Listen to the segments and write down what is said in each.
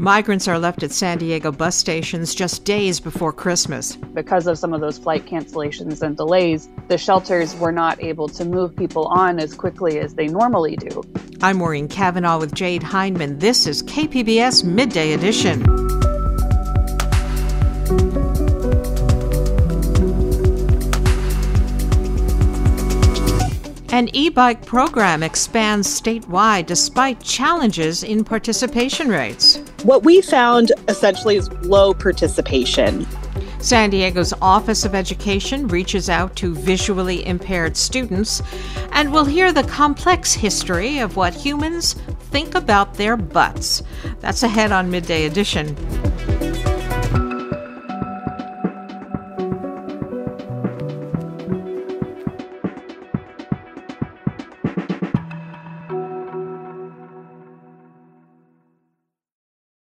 Migrants are left at San Diego bus stations just days before Christmas. Because of some of those flight cancellations and delays, the shelters were not able to move people on as quickly as they normally do. I'm Maureen Cavanaugh with Jade Hindman. This is KPBS Midday Edition. An e bike program expands statewide despite challenges in participation rates. What we found essentially is low participation. San Diego's Office of Education reaches out to visually impaired students, and we'll hear the complex history of what humans think about their butts. That's ahead on Midday Edition.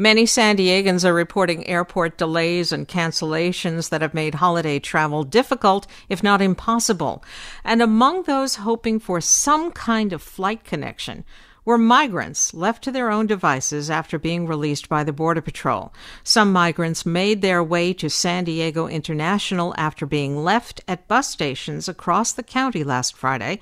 Many San Diegans are reporting airport delays and cancellations that have made holiday travel difficult, if not impossible. And among those hoping for some kind of flight connection, were migrants left to their own devices after being released by the Border Patrol. Some migrants made their way to San Diego International after being left at bus stations across the county last Friday.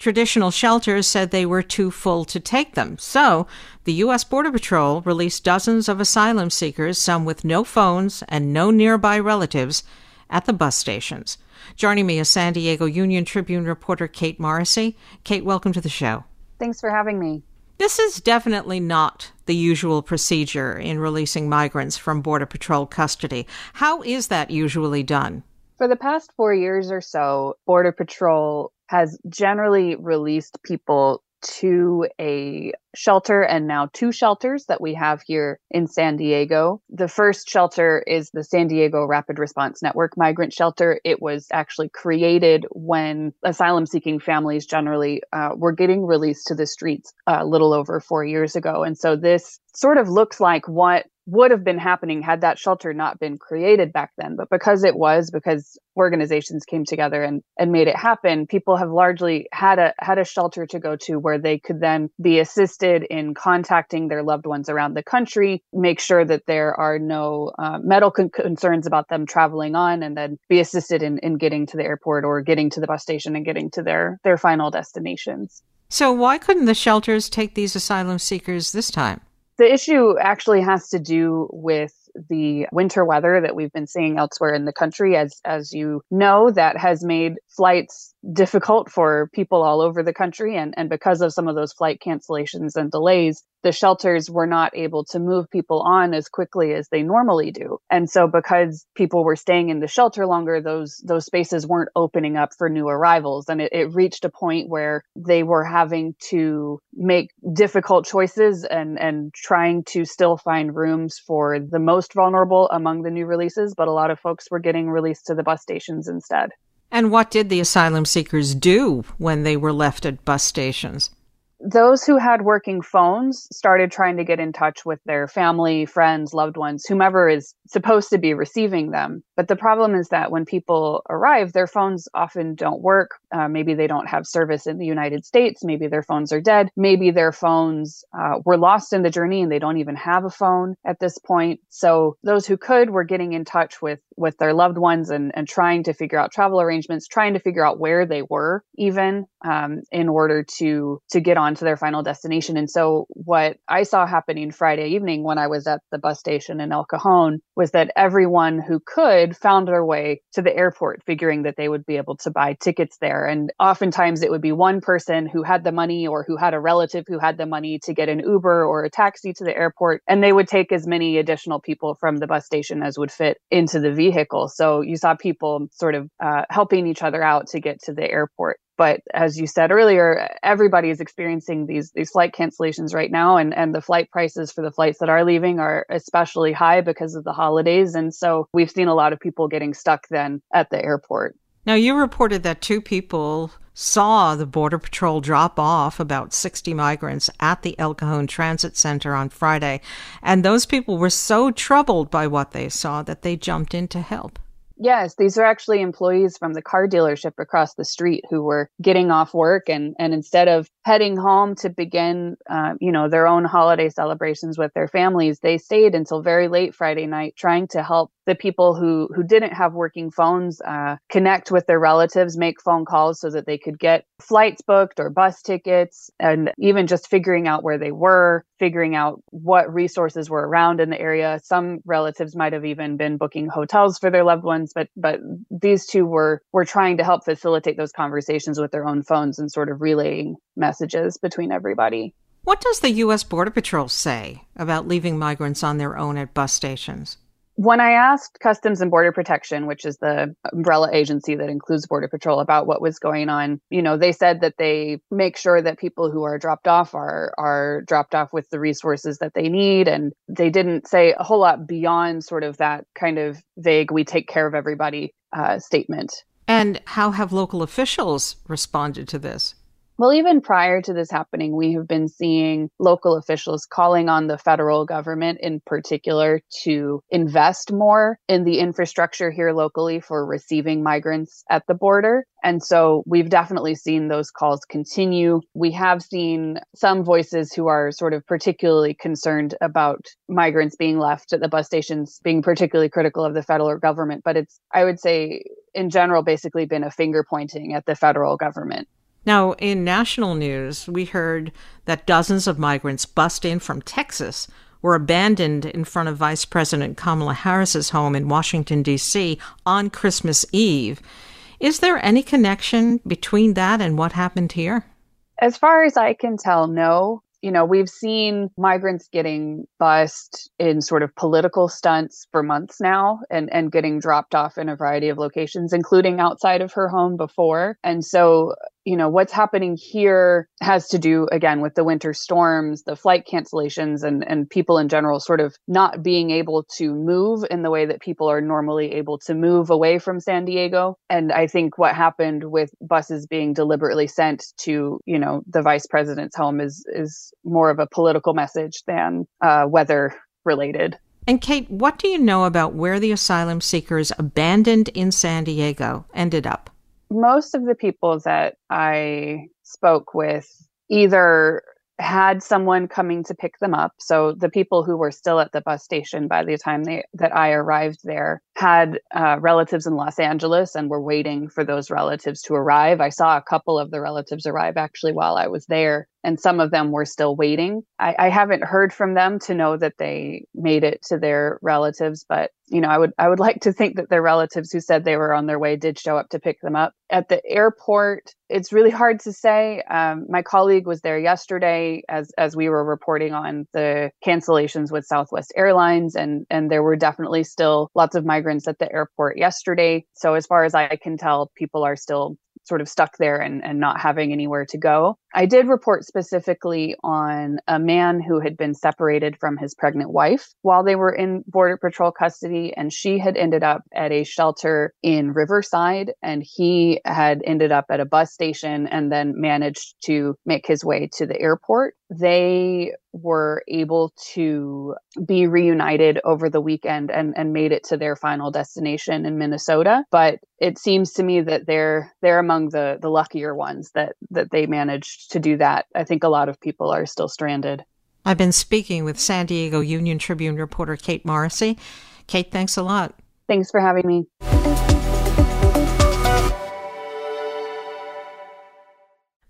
Traditional shelters said they were too full to take them. So, the U.S. Border Patrol released dozens of asylum seekers, some with no phones and no nearby relatives, at the bus stations. Joining me is San Diego Union Tribune reporter Kate Morrissey. Kate, welcome to the show. Thanks for having me. This is definitely not the usual procedure in releasing migrants from Border Patrol custody. How is that usually done? For the past four years or so, Border Patrol has generally released people to a shelter and now two shelters that we have here in San Diego. The first shelter is the San Diego Rapid Response Network Migrant Shelter. It was actually created when asylum seeking families generally uh, were getting released to the streets a little over four years ago. And so this sort of looks like what would have been happening had that shelter not been created back then. But because it was, because organizations came together and, and made it happen, people have largely had a had a shelter to go to where they could then be assisted in contacting their loved ones around the country, make sure that there are no uh, medical con- concerns about them traveling on, and then be assisted in, in getting to the airport or getting to the bus station and getting to their their final destinations. So why couldn't the shelters take these asylum seekers this time? The issue actually has to do with the winter weather that we've been seeing elsewhere in the country as as you know that has made flights difficult for people all over the country. And and because of some of those flight cancellations and delays the shelters were not able to move people on as quickly as they normally do. And so because people were staying in the shelter longer those those spaces weren't opening up for new arrivals. And it, it reached a point where they were having to make difficult choices and and trying to still find rooms for the most vulnerable among the new releases but a lot of folks were getting released to the bus stations instead. And what did the asylum seekers do when they were left at bus stations those who had working phones started trying to get in touch with their family, friends, loved ones, whomever is supposed to be receiving them. But the problem is that when people arrive, their phones often don't work. Uh, maybe they don't have service in the United States. Maybe their phones are dead. Maybe their phones uh, were lost in the journey and they don't even have a phone at this point. So those who could were getting in touch with with their loved ones and, and trying to figure out travel arrangements, trying to figure out where they were even um, in order to to get on on to their final destination. And so, what I saw happening Friday evening when I was at the bus station in El Cajon was that everyone who could found their way to the airport, figuring that they would be able to buy tickets there. And oftentimes, it would be one person who had the money or who had a relative who had the money to get an Uber or a taxi to the airport. And they would take as many additional people from the bus station as would fit into the vehicle. So, you saw people sort of uh, helping each other out to get to the airport but as you said earlier everybody is experiencing these these flight cancellations right now and and the flight prices for the flights that are leaving are especially high because of the holidays and so we've seen a lot of people getting stuck then at the airport now you reported that two people saw the Border Patrol drop off about 60 migrants at the El Cajon Transit Center on Friday. And those people were so troubled by what they saw that they jumped in to help. Yes, these are actually employees from the car dealership across the street who were getting off work and and instead of heading home to begin, uh, you know, their own holiday celebrations with their families, they stayed until very late Friday night trying to help the people who who didn't have working phones uh, connect with their relatives, make phone calls so that they could get flights booked or bus tickets, and even just figuring out where they were, figuring out what resources were around in the area. Some relatives might have even been booking hotels for their loved ones, but but these two were were trying to help facilitate those conversations with their own phones and sort of relaying messages between everybody. What does the U.S. Border Patrol say about leaving migrants on their own at bus stations? When I asked Customs and Border Protection, which is the umbrella agency that includes Border Patrol, about what was going on, you know, they said that they make sure that people who are dropped off are are dropped off with the resources that they need, and they didn't say a whole lot beyond sort of that kind of vague "we take care of everybody" uh, statement. And how have local officials responded to this? Well, even prior to this happening, we have been seeing local officials calling on the federal government in particular to invest more in the infrastructure here locally for receiving migrants at the border. And so we've definitely seen those calls continue. We have seen some voices who are sort of particularly concerned about migrants being left at the bus stations, being particularly critical of the federal government. But it's, I would say, in general, basically been a finger pointing at the federal government. Now, in national news, we heard that dozens of migrants bussed in from Texas were abandoned in front of Vice President Kamala Harris's home in Washington, D.C. on Christmas Eve. Is there any connection between that and what happened here? As far as I can tell, no you know, we've seen migrants getting bussed in sort of political stunts for months now and, and getting dropped off in a variety of locations, including outside of her home before. And so, you know, what's happening here has to do again with the winter storms, the flight cancellations, and, and people in general sort of not being able to move in the way that people are normally able to move away from San Diego. And I think what happened with buses being deliberately sent to, you know, the vice president's home is is more of a political message than uh, weather related. And Kate, what do you know about where the asylum seekers abandoned in San Diego ended up? Most of the people that I spoke with either had someone coming to pick them up. So the people who were still at the bus station by the time they, that I arrived there had uh, relatives in Los Angeles and were waiting for those relatives to arrive. I saw a couple of the relatives arrive actually while I was there and some of them were still waiting. I, I, haven't heard from them to know that they made it to their relatives, but you know, I would I would like to think that their relatives who said they were on their way did show up to pick them up at the airport. It's really hard to say. Um, my colleague was there yesterday as as we were reporting on the cancellations with Southwest Airlines, and and there were definitely still lots of migrants at the airport yesterday. So as far as I can tell, people are still sort of stuck there and, and not having anywhere to go. I did report specifically on a man who had been separated from his pregnant wife while they were in Border Patrol custody, and she had ended up at a shelter in Riverside, and he had ended up at a bus station and then managed to make his way to the airport. They were able to be reunited over the weekend and, and made it to their final destination in Minnesota. But it seems to me that they're they're among the the luckier ones that that they managed to do that. I think a lot of people are still stranded. I've been speaking with San Diego Union Tribune reporter Kate Morrissey. Kate, thanks a lot. Thanks for having me.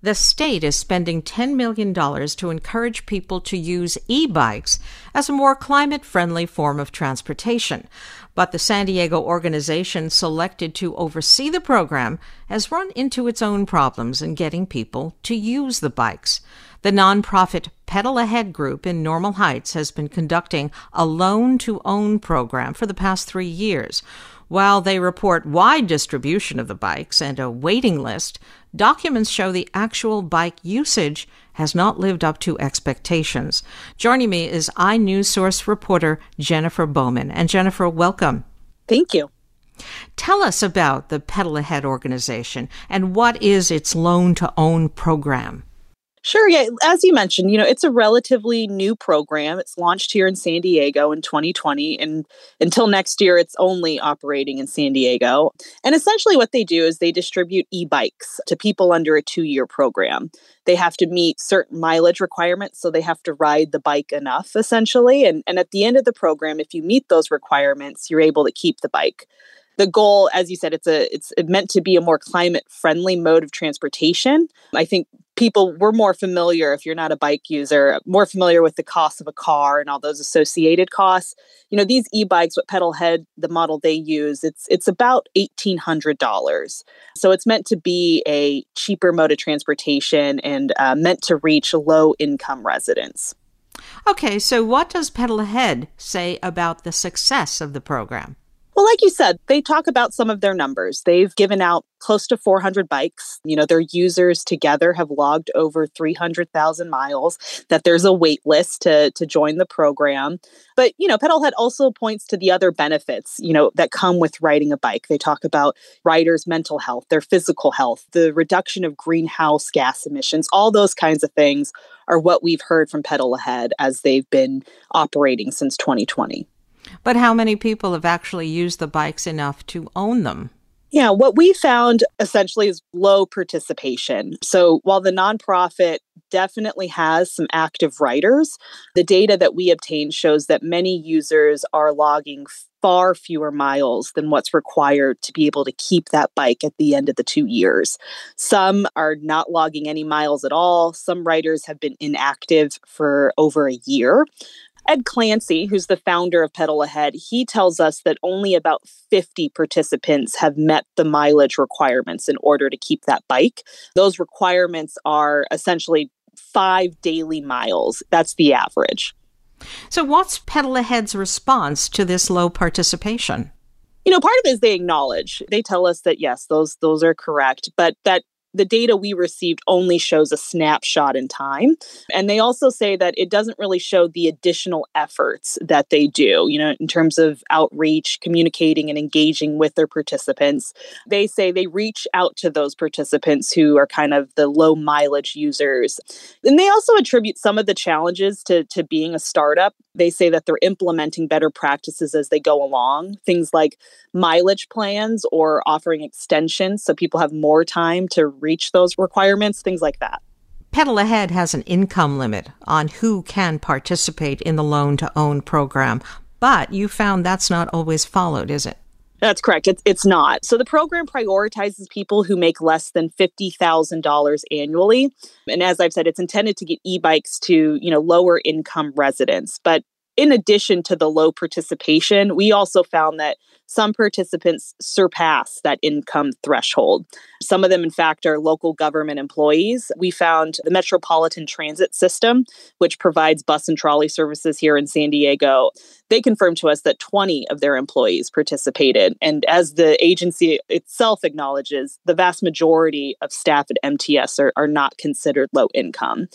The state is spending $10 million to encourage people to use e bikes as a more climate friendly form of transportation. But the San Diego organization selected to oversee the program has run into its own problems in getting people to use the bikes. The nonprofit Pedal Ahead Group in Normal Heights has been conducting a loan to own program for the past three years. While they report wide distribution of the bikes and a waiting list, documents show the actual bike usage has not lived up to expectations. Joining me is iNews Source reporter Jennifer Bowman. And Jennifer, welcome. Thank you. Tell us about the Pedal Ahead organization and what is its loan to own program? Sure. Yeah. As you mentioned, you know, it's a relatively new program. It's launched here in San Diego in 2020. And until next year, it's only operating in San Diego. And essentially, what they do is they distribute e bikes to people under a two year program. They have to meet certain mileage requirements. So they have to ride the bike enough, essentially. And, and at the end of the program, if you meet those requirements, you're able to keep the bike the goal as you said it's a it's meant to be a more climate friendly mode of transportation i think people we're more familiar if you're not a bike user more familiar with the cost of a car and all those associated costs. You know these e-bikes what pedal ahead the model they use it's it's about $1800 so it's meant to be a cheaper mode of transportation and uh, meant to reach low income residents. Okay so what does pedal ahead say about the success of the program well, like you said, they talk about some of their numbers. They've given out close to 400 bikes. You know, their users together have logged over 300,000 miles, that there's a wait list to, to join the program. But, you know, Pedal Ahead also points to the other benefits, you know, that come with riding a bike. They talk about riders' mental health, their physical health, the reduction of greenhouse gas emissions, all those kinds of things are what we've heard from Pedal Ahead as they've been operating since 2020. But how many people have actually used the bikes enough to own them? Yeah, what we found essentially is low participation. So while the nonprofit definitely has some active riders, the data that we obtained shows that many users are logging far fewer miles than what's required to be able to keep that bike at the end of the two years. Some are not logging any miles at all. Some riders have been inactive for over a year. Ed Clancy, who's the founder of Pedal Ahead, he tells us that only about 50 participants have met the mileage requirements in order to keep that bike. Those requirements are essentially five daily miles. That's the average. So, what's Pedal Ahead's response to this low participation? You know, part of it is they acknowledge. They tell us that yes, those those are correct, but that the data we received only shows a snapshot in time. And they also say that it doesn't really show the additional efforts that they do, you know, in terms of outreach, communicating, and engaging with their participants. They say they reach out to those participants who are kind of the low mileage users. And they also attribute some of the challenges to, to being a startup. They say that they're implementing better practices as they go along, things like mileage plans or offering extensions so people have more time to reach those requirements, things like that. Pedal Ahead has an income limit on who can participate in the loan to own program, but you found that's not always followed, is it? That's correct. It's it's not. So the program prioritizes people who make less than fifty thousand dollars annually, and as I've said, it's intended to get e-bikes to you know lower income residents. But in addition to the low participation, we also found that some participants surpass that income threshold. Some of them, in fact, are local government employees. We found the Metropolitan Transit System, which provides bus and trolley services here in San Diego. They confirmed to us that 20 of their employees participated. And as the agency itself acknowledges, the vast majority of staff at MTS are, are not considered low income.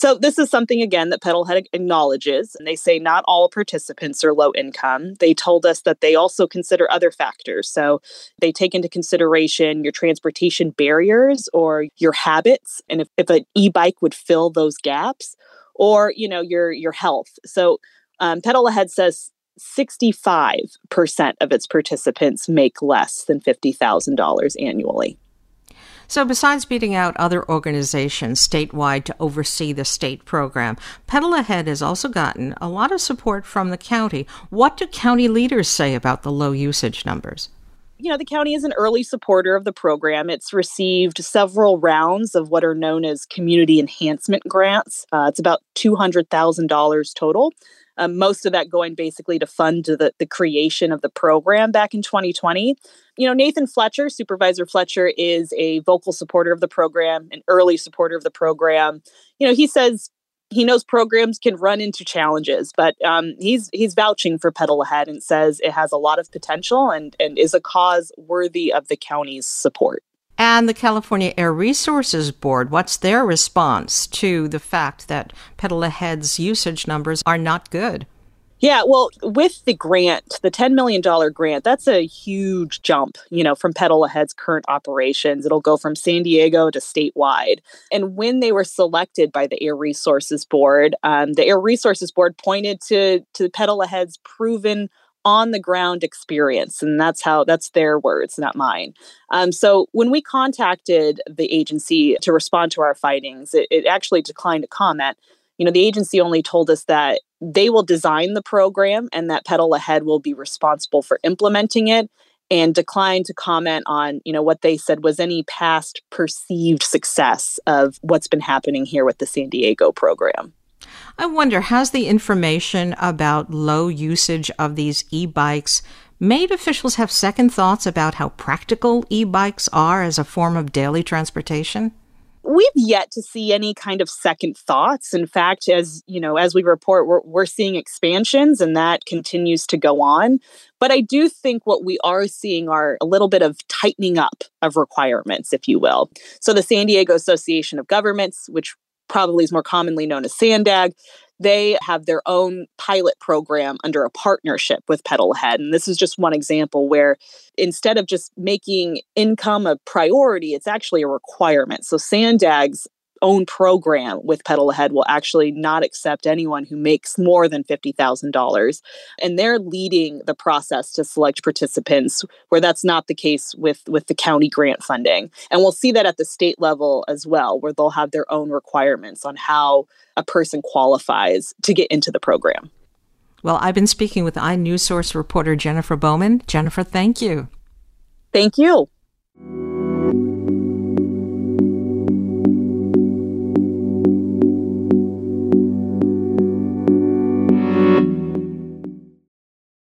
So this is something again that Pedal Ahead acknowledges, and they say not all participants are low income. They told us that they also consider other factors. So they take into consideration your transportation barriers or your habits, and if, if an e-bike would fill those gaps, or you know your your health. So um, Pedal Ahead says 65% of its participants make less than $50,000 annually. So, besides beating out other organizations statewide to oversee the state program, Pedal Ahead has also gotten a lot of support from the county. What do county leaders say about the low usage numbers? You know, the county is an early supporter of the program. It's received several rounds of what are known as community enhancement grants. Uh, it's about $200,000 total. Um, most of that going basically to fund the, the creation of the program back in 2020. You know, Nathan Fletcher, Supervisor Fletcher, is a vocal supporter of the program, an early supporter of the program. You know, he says he knows programs can run into challenges, but um, he's he's vouching for Pedal Ahead and says it has a lot of potential and and is a cause worthy of the county's support. And the California Air Resources Board, what's their response to the fact that Pedal Ahead's usage numbers are not good? Yeah, well, with the grant, the $10 million grant, that's a huge jump, you know, from Pedal Ahead's current operations. It'll go from San Diego to statewide. And when they were selected by the Air Resources Board, um, the Air Resources Board pointed to, to Pedal Ahead's proven on the ground experience and that's how that's their words not mine um, so when we contacted the agency to respond to our findings it, it actually declined to comment you know the agency only told us that they will design the program and that pedal ahead will be responsible for implementing it and declined to comment on you know what they said was any past perceived success of what's been happening here with the san diego program. I wonder has the information about low usage of these e-bikes made officials have second thoughts about how practical e-bikes are as a form of daily transportation we've yet to see any kind of second thoughts. In fact as you know as we report we're, we're seeing expansions and that continues to go on. But i do think what we are seeing are a little bit of tightening up of requirements if you will. So the san diego association of governments which probably is more commonly known as sandag they have their own pilot program under a partnership with Pedal Ahead. And this is just one example where instead of just making income a priority, it's actually a requirement. So Sandag's own program with Pedal Ahead will actually not accept anyone who makes more than $50,000. And they're leading the process to select participants where that's not the case with, with the county grant funding. And we'll see that at the state level as well, where they'll have their own requirements on how a person qualifies to get into the program. Well, I've been speaking with iNewsSource reporter Jennifer Bowman. Jennifer, thank you. Thank you.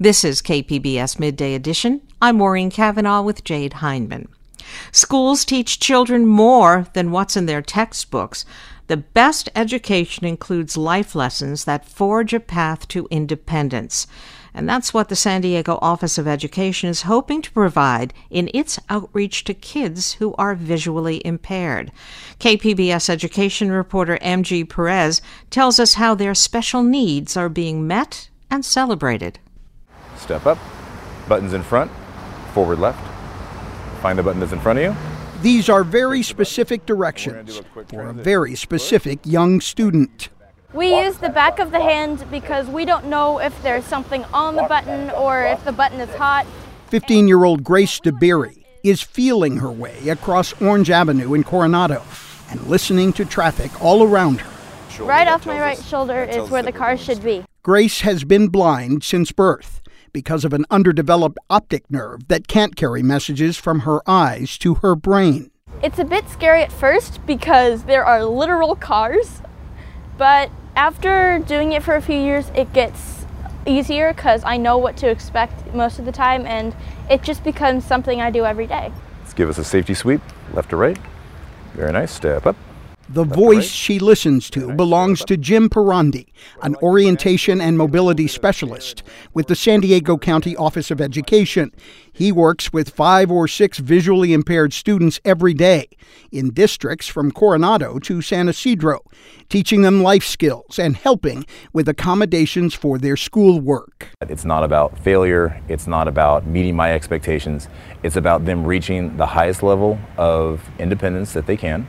This is KPBS Midday Edition. I'm Maureen Cavanaugh with Jade Hindman. Schools teach children more than what's in their textbooks. The best education includes life lessons that forge a path to independence. And that's what the San Diego Office of Education is hoping to provide in its outreach to kids who are visually impaired. KPBS education reporter MG Perez tells us how their special needs are being met and celebrated. Step up, buttons in front, forward left. Find the button that's in front of you these are very specific directions for a very specific young student. We use the back of the hand because we don't know if there's something on the button or if the button is hot. 15 year old Grace DeBerry is feeling her way across Orange Avenue in Coronado and listening to traffic all around her. Right off my right shoulder is where the car should be. Grace has been blind since birth because of an underdeveloped optic nerve that can't carry messages from her eyes to her brain. It's a bit scary at first because there are literal cars, but after doing it for a few years, it gets easier because I know what to expect most of the time and it just becomes something I do every day. Let's give us a safety sweep, left to right. Very nice. Step up. The voice she listens to belongs to Jim Pirandi, an orientation and mobility specialist with the San Diego County Office of Education. He works with five or six visually impaired students every day in districts from Coronado to San Ysidro, teaching them life skills and helping with accommodations for their schoolwork. It's not about failure, it's not about meeting my expectations, it's about them reaching the highest level of independence that they can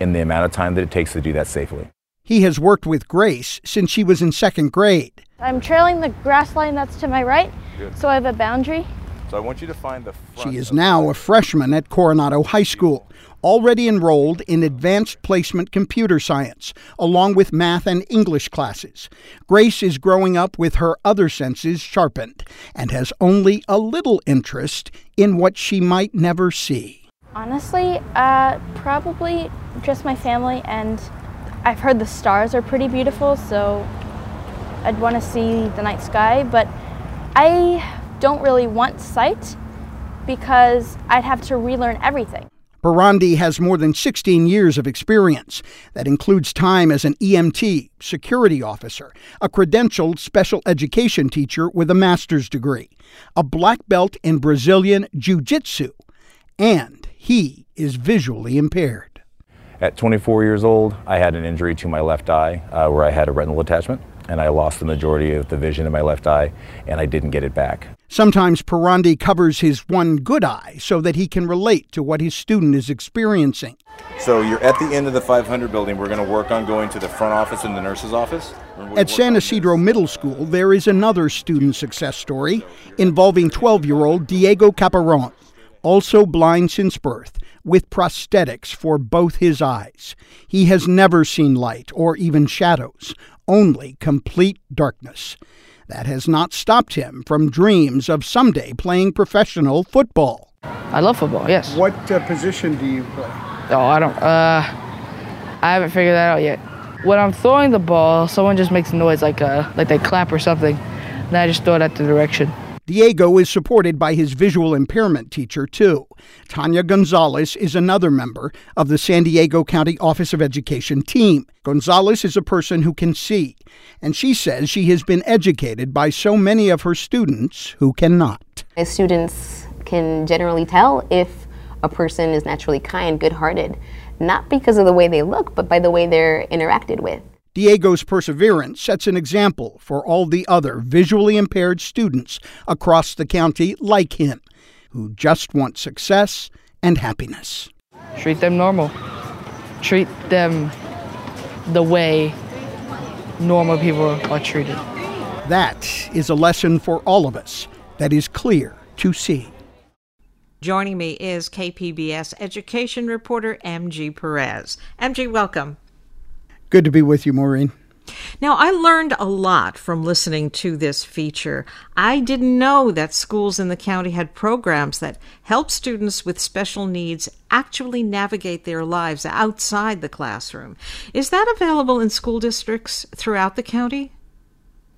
in the amount of time that it takes to do that safely. He has worked with Grace since she was in second grade. I'm trailing the grass line that's to my right, Good. so I have a boundary. So I want you to find the She is now a freshman at Coronado High School, already enrolled in advanced placement computer science, along with math and English classes. Grace is growing up with her other senses sharpened and has only a little interest in what she might never see. Honestly, uh, probably just my family, and I've heard the stars are pretty beautiful, so I'd want to see the night sky, but I don't really want sight because I'd have to relearn everything. Pirandi has more than 16 years of experience. That includes time as an EMT, security officer, a credentialed special education teacher with a master's degree, a black belt in Brazilian Jiu Jitsu, and he is visually impaired. At 24 years old, I had an injury to my left eye uh, where I had a retinal attachment, and I lost the majority of the vision in my left eye, and I didn't get it back. Sometimes Pirandi covers his one good eye so that he can relate to what his student is experiencing. So you're at the end of the 500 building. We're going to work on going to the front office and the nurse's office. At San Ysidro Middle School, there is another student success story involving 12 year old Diego Caparon, also blind since birth, with prosthetics for both his eyes. He has never seen light or even shadows, only complete darkness. That has not stopped him from dreams of someday playing professional football. I love football, yes. What uh, position do you play? Oh, I don't, uh, I haven't figured that out yet. When I'm throwing the ball, someone just makes a noise like, uh, like they clap or something, and I just throw it at the direction. Diego is supported by his visual impairment teacher, too. Tanya Gonzalez is another member of the San Diego County Office of Education team. Gonzalez is a person who can see, and she says she has been educated by so many of her students who cannot. Students can generally tell if a person is naturally kind, good hearted, not because of the way they look, but by the way they're interacted with. Diego's perseverance sets an example for all the other visually impaired students across the county like him, who just want success and happiness. Treat them normal. Treat them the way normal people are treated. That is a lesson for all of us that is clear to see. Joining me is KPBS education reporter MG Perez. MG, welcome. Good to be with you, Maureen. Now, I learned a lot from listening to this feature. I didn't know that schools in the county had programs that help students with special needs actually navigate their lives outside the classroom. Is that available in school districts throughout the county?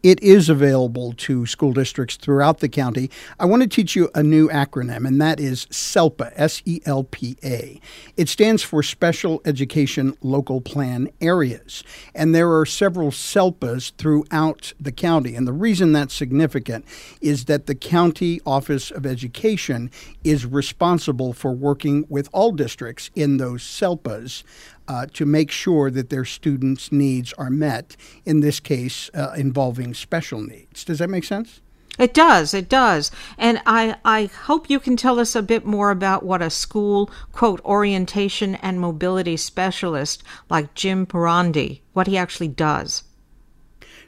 It is available to school districts throughout the county. I want to teach you a new acronym, and that is SELPA, S E L P A. It stands for Special Education Local Plan Areas. And there are several SELPAs throughout the county. And the reason that's significant is that the County Office of Education is responsible for working with all districts in those SELPAs uh, to make sure that their students' needs are met, in this case, uh, involving special needs. Does that make sense? It does, it does. And I, I hope you can tell us a bit more about what a school, quote, orientation and mobility specialist like Jim Pirandi, what he actually does.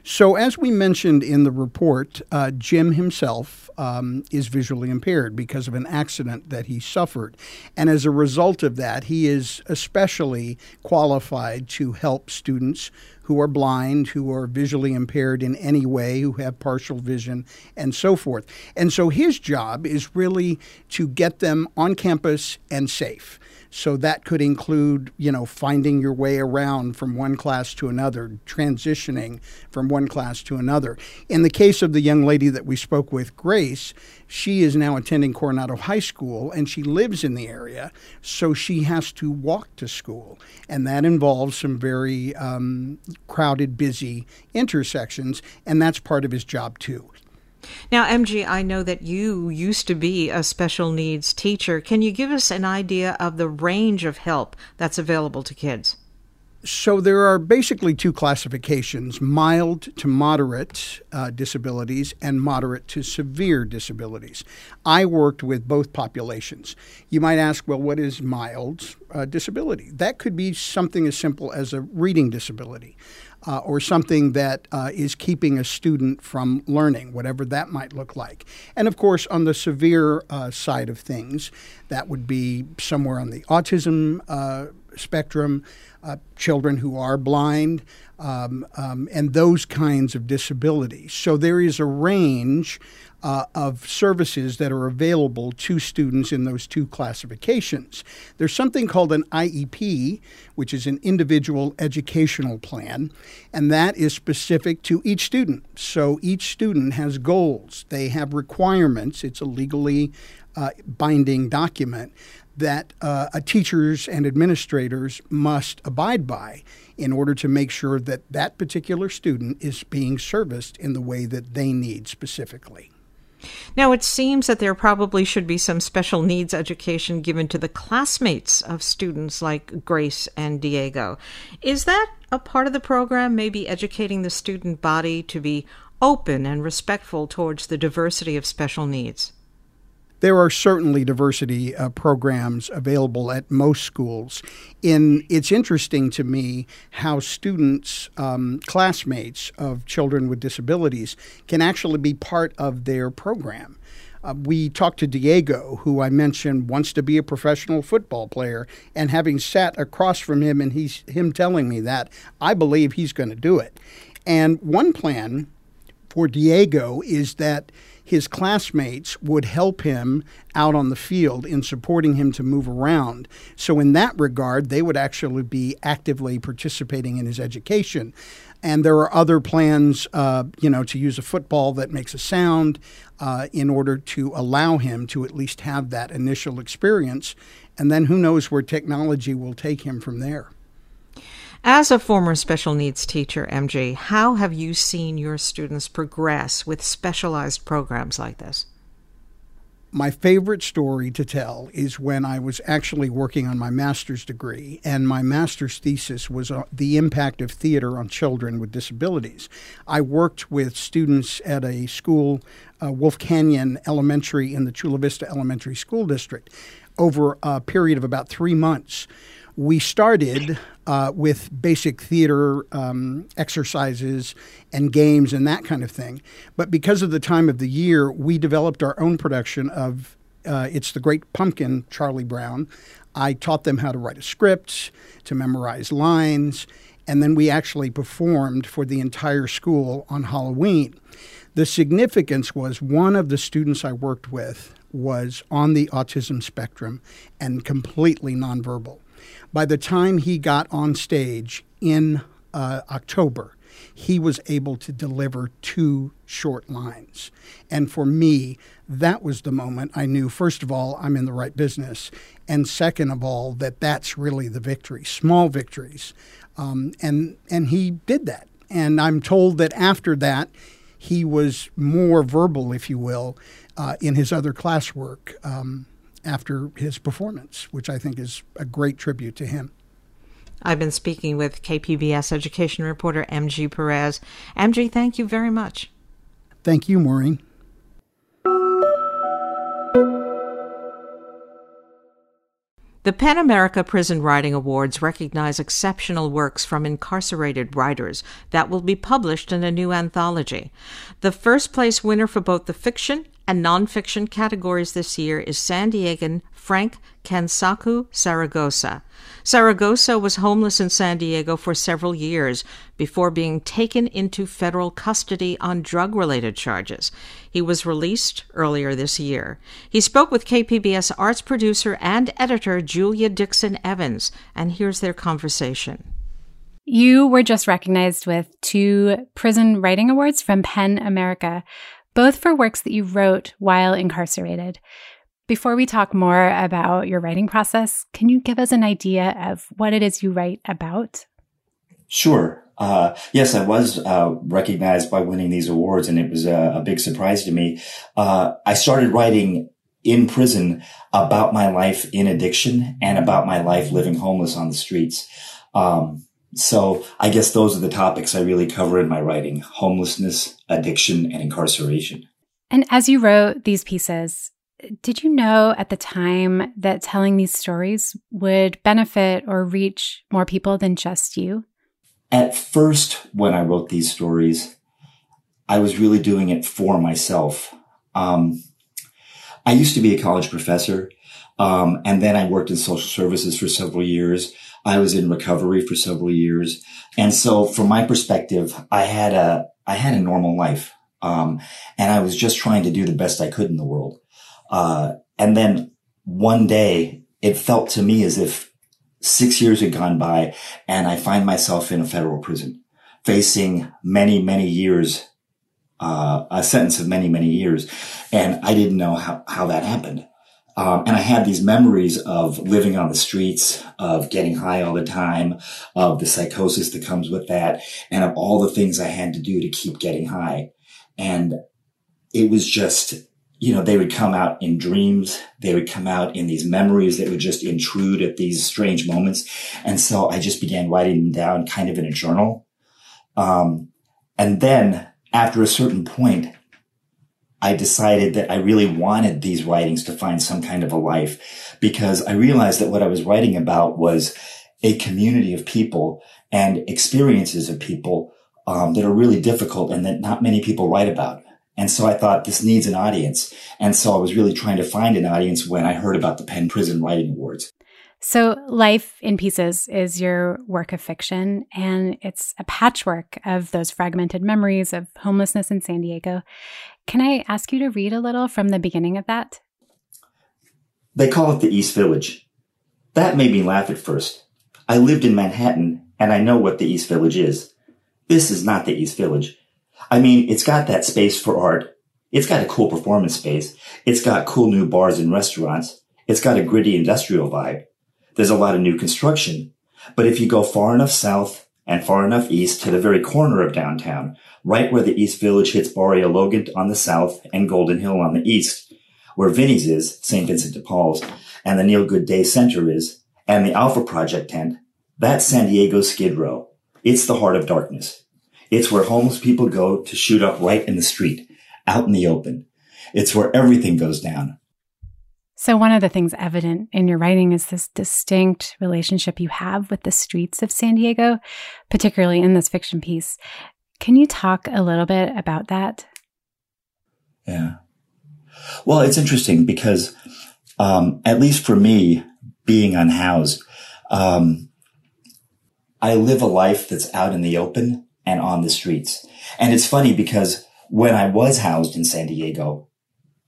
So, as we mentioned in the report, uh, Jim himself um, is visually impaired because of an accident that he suffered. And as a result of that, he is especially qualified to help students who are blind, who are visually impaired in any way, who have partial vision, and so forth. And so his job is really to get them on campus and safe. So that could include, you know, finding your way around from one class to another, transitioning from one class to another. In the case of the young lady that we spoke with, Grace, she is now attending Coronado High School and she lives in the area, so she has to walk to school. And that involves some very um, crowded, busy intersections, and that's part of his job too. Now, MG, I know that you used to be a special needs teacher. Can you give us an idea of the range of help that's available to kids? So, there are basically two classifications mild to moderate uh, disabilities and moderate to severe disabilities. I worked with both populations. You might ask, well, what is mild uh, disability? That could be something as simple as a reading disability uh, or something that uh, is keeping a student from learning, whatever that might look like. And of course, on the severe uh, side of things, that would be somewhere on the autism uh, spectrum, uh, children who are blind, um, um, and those kinds of disabilities. So there is a range uh, of services that are available to students in those two classifications. There's something called an IEP, which is an individual educational plan, and that is specific to each student. So each student has goals, they have requirements. It's a legally uh, binding document that uh, teachers and administrators must abide by in order to make sure that that particular student is being serviced in the way that they need specifically. Now, it seems that there probably should be some special needs education given to the classmates of students like Grace and Diego. Is that a part of the program, maybe educating the student body to be open and respectful towards the diversity of special needs? There are certainly diversity uh, programs available at most schools. In it's interesting to me how students, um, classmates of children with disabilities, can actually be part of their program. Uh, we talked to Diego, who I mentioned wants to be a professional football player, and having sat across from him and he's him telling me that, I believe he's going to do it. And one plan for Diego is that his classmates would help him out on the field in supporting him to move around. So, in that regard, they would actually be actively participating in his education. And there are other plans, uh, you know, to use a football that makes a sound uh, in order to allow him to at least have that initial experience. And then who knows where technology will take him from there. As a former special needs teacher, MG, how have you seen your students progress with specialized programs like this? My favorite story to tell is when I was actually working on my master's degree, and my master's thesis was on the impact of theater on children with disabilities. I worked with students at a school, uh, Wolf Canyon Elementary in the Chula Vista Elementary School District, over a period of about three months we started uh, with basic theater um, exercises and games and that kind of thing. But because of the time of the year, we developed our own production of uh, It's the Great Pumpkin, Charlie Brown. I taught them how to write a script, to memorize lines, and then we actually performed for the entire school on Halloween. The significance was one of the students I worked with was on the autism spectrum and completely nonverbal. By the time he got on stage in uh, October, he was able to deliver two short lines. And for me, that was the moment I knew, first of all, I'm in the right business. And second of all, that that's really the victory, small victories. Um, and, and he did that. And I'm told that after that, he was more verbal, if you will, uh, in his other classwork. Um, after his performance, which I think is a great tribute to him. I've been speaking with KPBS education reporter MG Perez. MG, thank you very much. Thank you, Maureen. The PEN America Prison Writing Awards recognize exceptional works from incarcerated writers that will be published in a new anthology. The first place winner for both the fiction and nonfiction categories this year is San Diegan Frank Kansaku Saragosa. Saragosa was homeless in San Diego for several years before being taken into federal custody on drug related charges. He was released earlier this year. He spoke with KPBS arts producer and editor Julia Dixon Evans, and here's their conversation. You were just recognized with two prison writing awards from PEN America, both for works that you wrote while incarcerated. Before we talk more about your writing process, can you give us an idea of what it is you write about? Sure. Uh, yes, I was uh, recognized by winning these awards, and it was a, a big surprise to me. Uh, I started writing in prison about my life in addiction and about my life living homeless on the streets. Um, so I guess those are the topics I really cover in my writing homelessness, addiction, and incarceration. And as you wrote these pieces, did you know at the time that telling these stories would benefit or reach more people than just you? At first, when I wrote these stories, I was really doing it for myself. Um, I used to be a college professor, um, and then I worked in social services for several years. I was in recovery for several years. And so from my perspective, I had a, I had a normal life. Um, and I was just trying to do the best I could in the world. Uh, and then one day it felt to me as if six years had gone by and I find myself in a federal prison facing many, many years, uh, a sentence of many, many years. And I didn't know how, how that happened. Um, and I had these memories of living on the streets, of getting high all the time, of the psychosis that comes with that, and of all the things I had to do to keep getting high. And it was just, you know, they would come out in dreams. They would come out in these memories that would just intrude at these strange moments. And so I just began writing them down kind of in a journal. Um, and then after a certain point, I decided that I really wanted these writings to find some kind of a life because I realized that what I was writing about was a community of people and experiences of people um, that are really difficult and that not many people write about. And so I thought this needs an audience. And so I was really trying to find an audience when I heard about the PEN Prison Writing Awards. So, Life in Pieces is your work of fiction, and it's a patchwork of those fragmented memories of homelessness in San Diego. Can I ask you to read a little from the beginning of that? They call it the East Village. That made me laugh at first. I lived in Manhattan, and I know what the East Village is. This is not the East Village. I mean, it's got that space for art. It's got a cool performance space. It's got cool new bars and restaurants. It's got a gritty industrial vibe. There's a lot of new construction. But if you go far enough south and far enough east to the very corner of downtown, right where the East Village hits Barrio Logan on the south and Golden Hill on the east, where Vinnie's is, St. Vincent de Paul's, and the Neil Good Day Center is, and the Alpha Project tent, that's San Diego Skid Row. It's the heart of darkness. It's where homeless people go to shoot up right in the street, out in the open. It's where everything goes down. So, one of the things evident in your writing is this distinct relationship you have with the streets of San Diego, particularly in this fiction piece. Can you talk a little bit about that? Yeah. Well, it's interesting because, um, at least for me, being unhoused, um, I live a life that's out in the open and on the streets. And it's funny because when I was housed in San Diego,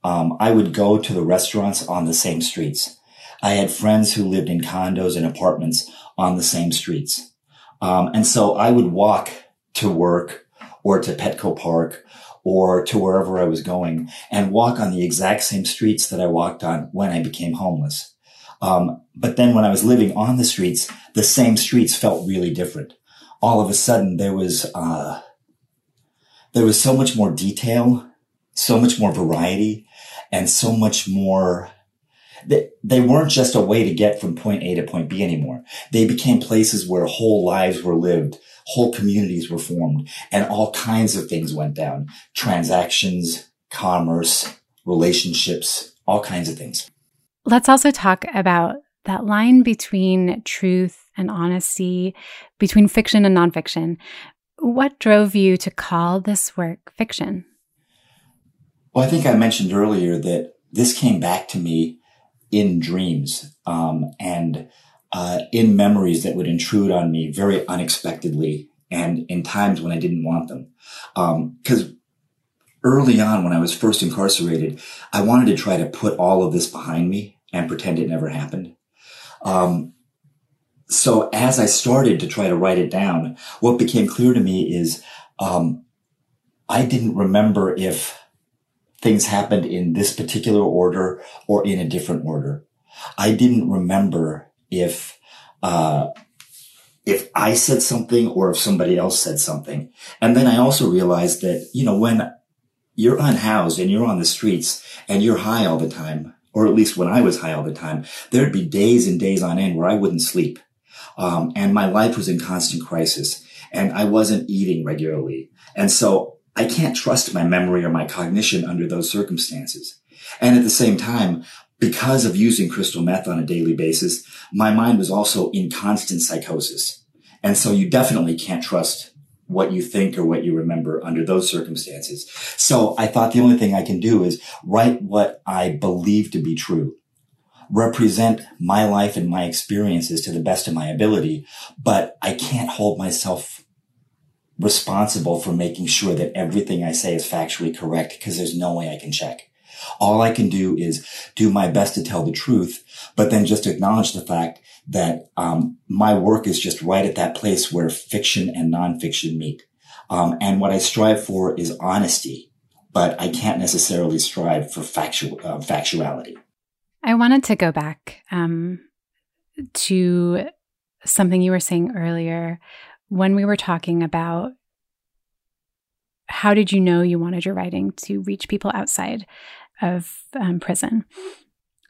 um, I would go to the restaurants on the same streets. I had friends who lived in condos and apartments on the same streets. Um, and so I would walk to work or to Petco Park or to wherever I was going and walk on the exact same streets that I walked on when I became homeless. Um, but then when I was living on the streets, the same streets felt really different. All of a sudden there was, uh, there was so much more detail, so much more variety and so much more they, they weren't just a way to get from point A to point B anymore. They became places where whole lives were lived, whole communities were formed, and all kinds of things went down. Transactions, commerce, relationships, all kinds of things. Let's also talk about that line between truth and honesty, between fiction and nonfiction. What drove you to call this work fiction? Well, I think I mentioned earlier that this came back to me in dreams um, and uh, in memories that would intrude on me very unexpectedly and in times when I didn't want them. Because um, early on, when I was first incarcerated, I wanted to try to put all of this behind me and pretend it never happened. Um, so as I started to try to write it down, what became clear to me is um, I didn't remember if things happened in this particular order or in a different order. I didn't remember if uh, if I said something or if somebody else said something. And then I also realized that you know when you're unhoused and you're on the streets and you're high all the time, or at least when I was high all the time, there'd be days and days on end where I wouldn't sleep. Um, and my life was in constant crisis and I wasn't eating regularly. And so I can't trust my memory or my cognition under those circumstances. And at the same time, because of using crystal meth on a daily basis, my mind was also in constant psychosis. And so you definitely can't trust what you think or what you remember under those circumstances. So I thought the only thing I can do is write what I believe to be true, represent my life and my experiences to the best of my ability, but I can't hold myself responsible for making sure that everything I say is factually correct because there's no way I can check. All I can do is do my best to tell the truth, but then just acknowledge the fact that um, my work is just right at that place where fiction and nonfiction meet. Um, and what I strive for is honesty, but I can't necessarily strive for factual uh, factuality. I wanted to go back um, to something you were saying earlier when we were talking about how did you know you wanted your writing to reach people outside of um, prison?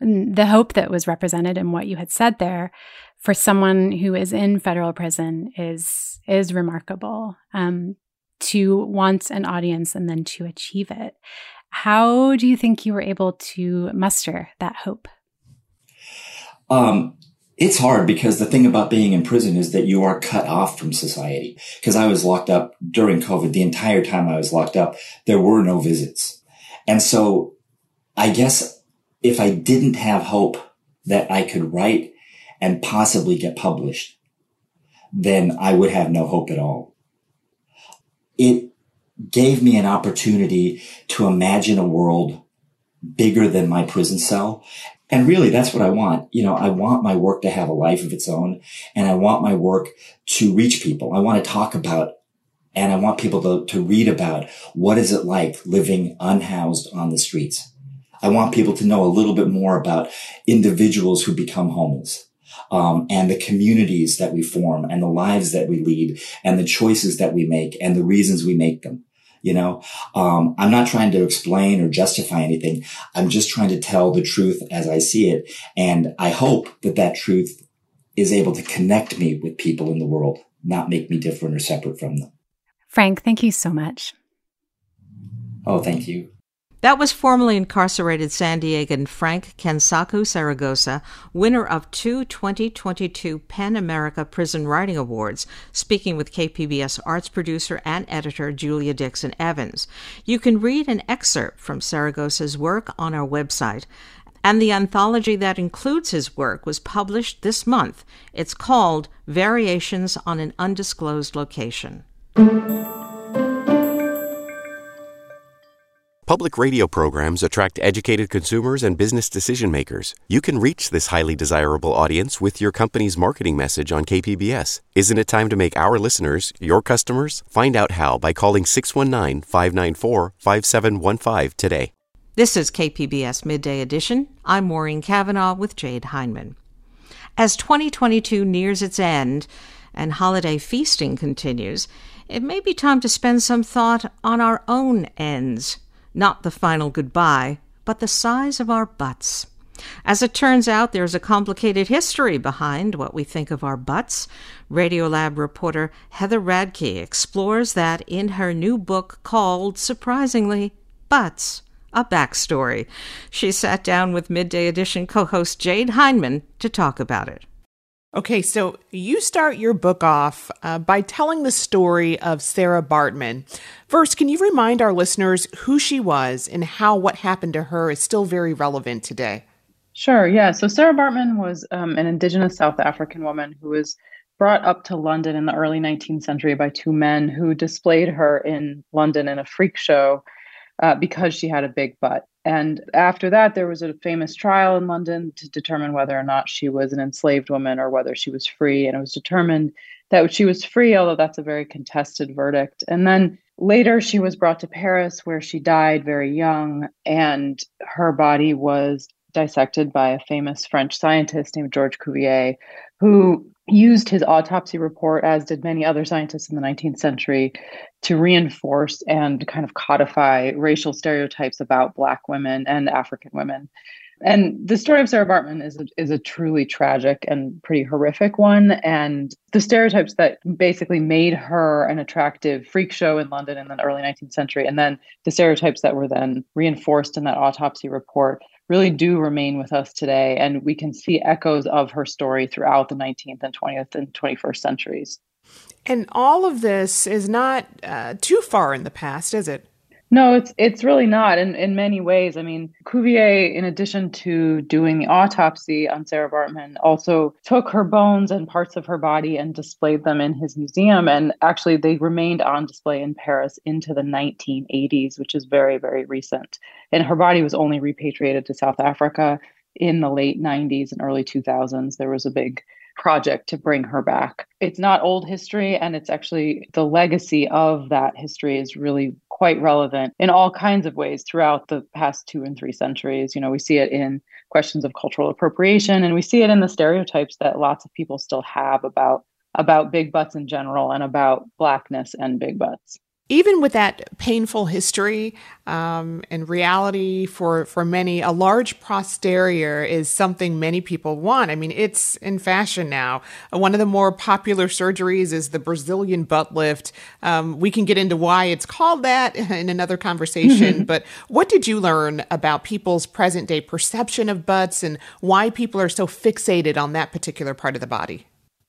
the hope that was represented in what you had said there for someone who is in federal prison is is remarkable um, to want an audience and then to achieve it how do you think you were able to muster that hope um, it's hard because the thing about being in prison is that you are cut off from society because i was locked up during covid the entire time i was locked up there were no visits and so i guess if I didn't have hope that I could write and possibly get published, then I would have no hope at all. It gave me an opportunity to imagine a world bigger than my prison cell. And really, that's what I want. You know, I want my work to have a life of its own and I want my work to reach people. I want to talk about and I want people to, to read about what is it like living unhoused on the streets. I want people to know a little bit more about individuals who become homeless. Um, and the communities that we form and the lives that we lead and the choices that we make and the reasons we make them. You know, um, I'm not trying to explain or justify anything. I'm just trying to tell the truth as I see it. And I hope that that truth is able to connect me with people in the world, not make me different or separate from them. Frank, thank you so much. Oh, thank you. That was formerly incarcerated San Diegan Frank Kensaku Saragosa, winner of two 2022 PEN America Prison Writing Awards, speaking with KPBS arts producer and editor Julia Dixon Evans. You can read an excerpt from Saragosa's work on our website. And the anthology that includes his work was published this month. It's called Variations on an Undisclosed Location. Public radio programs attract educated consumers and business decision makers. You can reach this highly desirable audience with your company's marketing message on KPBS. Isn't it time to make our listeners your customers? Find out how by calling 619 594 5715 today. This is KPBS Midday Edition. I'm Maureen Cavanaugh with Jade Hindmon. As 2022 nears its end and holiday feasting continues, it may be time to spend some thought on our own ends not the final goodbye, but the size of our butts. As it turns out, there's a complicated history behind what we think of our butts. Radiolab reporter Heather Radke explores that in her new book called, surprisingly, Butts a Backstory. She sat down with Midday Edition co host Jade Hindmon to talk about it. Okay, so you start your book off uh, by telling the story of Sarah Bartman. First, can you remind our listeners who she was and how what happened to her is still very relevant today? Sure, yeah. So Sarah Bartman was um, an indigenous South African woman who was brought up to London in the early 19th century by two men who displayed her in London in a freak show uh, because she had a big butt. And after that, there was a famous trial in London to determine whether or not she was an enslaved woman or whether she was free. And it was determined that she was free, although that's a very contested verdict. And then later, she was brought to Paris, where she died very young, and her body was dissected by a famous French scientist named Georges Cuvier, who used his autopsy report, as did many other scientists in the 19th century, to reinforce and kind of codify racial stereotypes about Black women and African women. And the story of Sarah Bartman is a, is a truly tragic and pretty horrific one. And the stereotypes that basically made her an attractive freak show in London in the early 19th century, and then the stereotypes that were then reinforced in that autopsy report really do remain with us today. And we can see echoes of her story throughout the 19th and 20th and 21st centuries. And all of this is not uh, too far in the past, is it? No, it's it's really not in, in many ways. I mean, Cuvier, in addition to doing the autopsy on Sarah Bartman, also took her bones and parts of her body and displayed them in his museum. And actually, they remained on display in Paris into the 1980s, which is very, very recent. And her body was only repatriated to South Africa in the late 90s and early 2000s. There was a big project to bring her back. It's not old history, and it's actually the legacy of that history is really quite relevant in all kinds of ways throughout the past two and three centuries. You know, we see it in questions of cultural appropriation, and we see it in the stereotypes that lots of people still have about about big butts in general and about blackness and big butts even with that painful history um, and reality for, for many, a large posterior is something many people want. I mean, it's in fashion now. One of the more popular surgeries is the Brazilian butt lift. Um, we can get into why it's called that in another conversation. but what did you learn about people's present day perception of butts and why people are so fixated on that particular part of the body?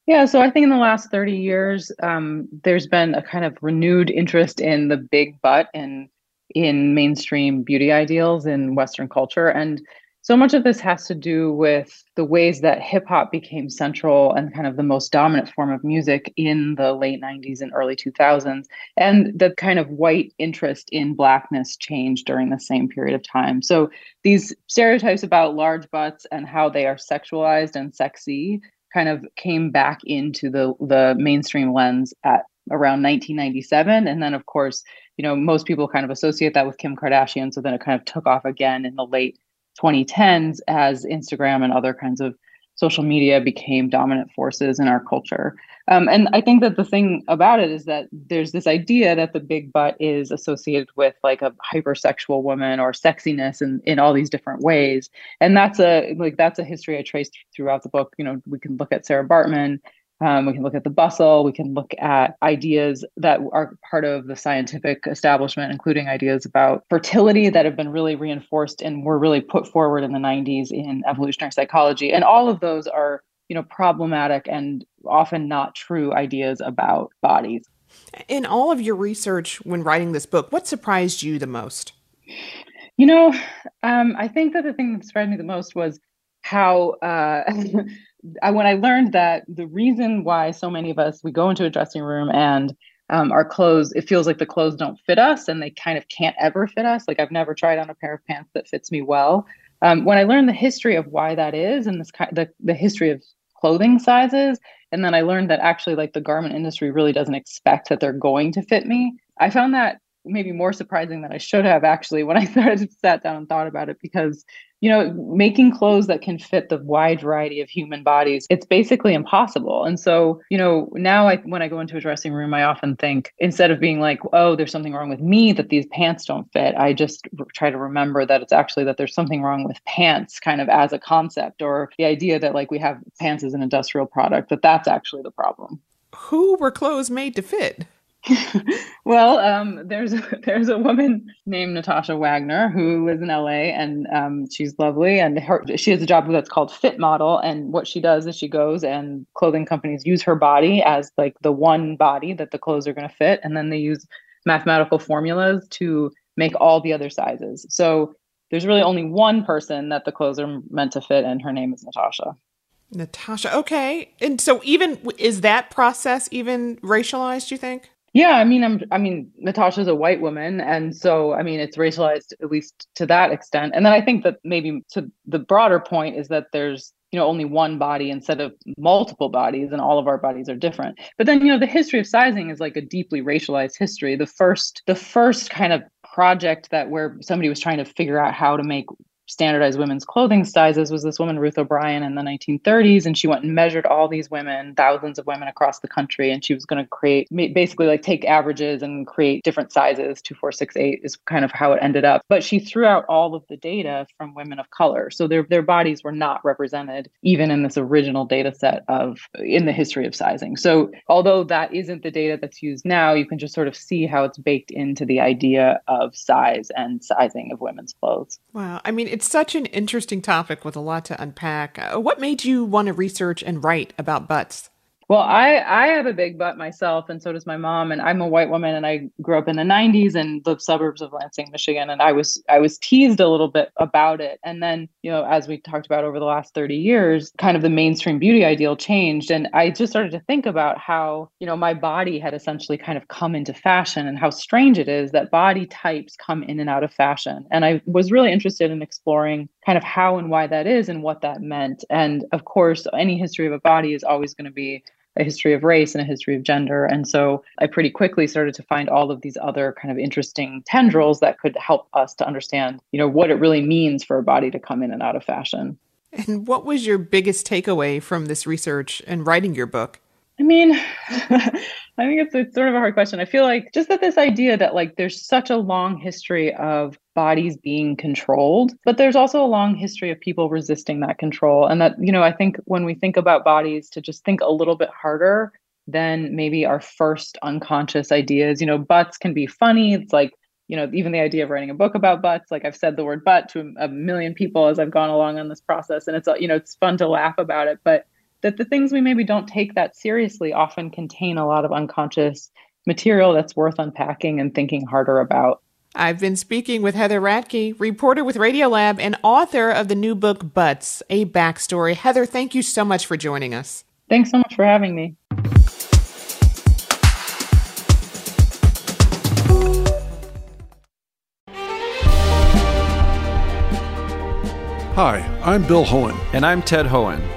Yeah, so I think in the last 30 years, um, there's been a kind of renewed interest in the big butt and in mainstream beauty ideals in Western culture. And so much of this has to do with the ways that hip hop became central and kind of the most dominant form of music in the late 90s and early 2000s. And the kind of white interest in blackness changed during the same period of time. So these stereotypes about large butts and how they are sexualized and sexy kind of came back into the the mainstream lens at around 1997 and then of course you know most people kind of associate that with kim kardashian. So then it kind of took off again in the late 2010s as instagram and other kinds of social media became dominant forces in our culture. Um, and I think that the thing about it is that there's this idea that the big butt is associated with like a hypersexual woman or sexiness in, in all these different ways. And that's a like that's a history I traced throughout the book. You know, we can look at Sarah Baartman um, we can look at the bustle. We can look at ideas that are part of the scientific establishment, including ideas about fertility that have been really reinforced and were really put forward in the 90s in evolutionary psychology. And all of those are, you know, problematic and often not true ideas about bodies. In all of your research when writing this book, what surprised you the most? You know, um, I think that the thing that surprised me the most was how uh, I, when I learned that the reason why so many of us we go into a dressing room and um, our clothes it feels like the clothes don't fit us and they kind of can't ever fit us. Like i've never tried on a pair of pants that fits me well. Um, when i learned the history of why that is and this kind the, the history of clothing sizes and then i learned that actually like the garment industry really doesn't expect that they're going to fit me i found that maybe more surprising than I should have actually when I started sat down and thought about it because you know making clothes that can fit the wide variety of human bodies it's basically impossible. And so you know now I when I go into a dressing room I often think instead of being like oh there's something wrong with me that these pants don't fit I just try to remember that it's actually that there's something wrong with pants kind of as a concept or the idea that like we have pants as an industrial product that that's actually the problem. Who were clothes made to fit well, um, there's a, there's a woman named Natasha Wagner who lives in LA, and um, she's lovely. And her, she has a job that's called Fit Model. And what she does is she goes and clothing companies use her body as like the one body that the clothes are going to fit, and then they use mathematical formulas to make all the other sizes. So there's really only one person that the clothes are meant to fit, and her name is Natasha. Natasha. Okay. And so even is that process even racialized, you think? Yeah, I mean, I'm, I mean, Natasha's a white woman, and so I mean, it's racialized at least to that extent. And then I think that maybe to the broader point is that there's you know only one body instead of multiple bodies, and all of our bodies are different. But then you know the history of sizing is like a deeply racialized history. The first, the first kind of project that where somebody was trying to figure out how to make standardized women's clothing sizes was this woman Ruth O'Brien in the 1930s and she went and measured all these women thousands of women across the country and she was going to create basically like take averages and create different sizes. 2468 is kind of how it ended up. But she threw out all of the data from women of color. So their their bodies were not represented even in this original data set of in the history of sizing. So although that isn't the data that's used now you can just sort of see how it's baked into the idea of size and sizing of women's clothes. Wow. I mean it's such an interesting topic with a lot to unpack. Uh, what made you want to research and write about butts? Well, I I have a big butt myself, and so does my mom. And I'm a white woman, and I grew up in the '90s in the suburbs of Lansing, Michigan. And I was I was teased a little bit about it. And then, you know, as we talked about over the last 30 years, kind of the mainstream beauty ideal changed, and I just started to think about how you know my body had essentially kind of come into fashion, and how strange it is that body types come in and out of fashion. And I was really interested in exploring kind of how and why that is, and what that meant. And of course, any history of a body is always going to be a history of race and a history of gender. And so I pretty quickly started to find all of these other kind of interesting tendrils that could help us to understand, you know, what it really means for a body to come in and out of fashion. And what was your biggest takeaway from this research and writing your book? I mean, I think it's, it's sort of a hard question. I feel like just that this idea that like there's such a long history of bodies being controlled, but there's also a long history of people resisting that control. And that, you know, I think when we think about bodies to just think a little bit harder than maybe our first unconscious ideas. You know, butts can be funny. It's like, you know, even the idea of writing a book about butts, like I've said the word butt to a million people as I've gone along on this process. And it's, you know, it's fun to laugh about it. But that the things we maybe don't take that seriously often contain a lot of unconscious material that's worth unpacking and thinking harder about. I've been speaking with Heather Radke, reporter with Radiolab and author of the new book Butts, a backstory. Heather, thank you so much for joining us. Thanks so much for having me. Hi, I'm Bill Hoehn. And I'm Ted Hoehn.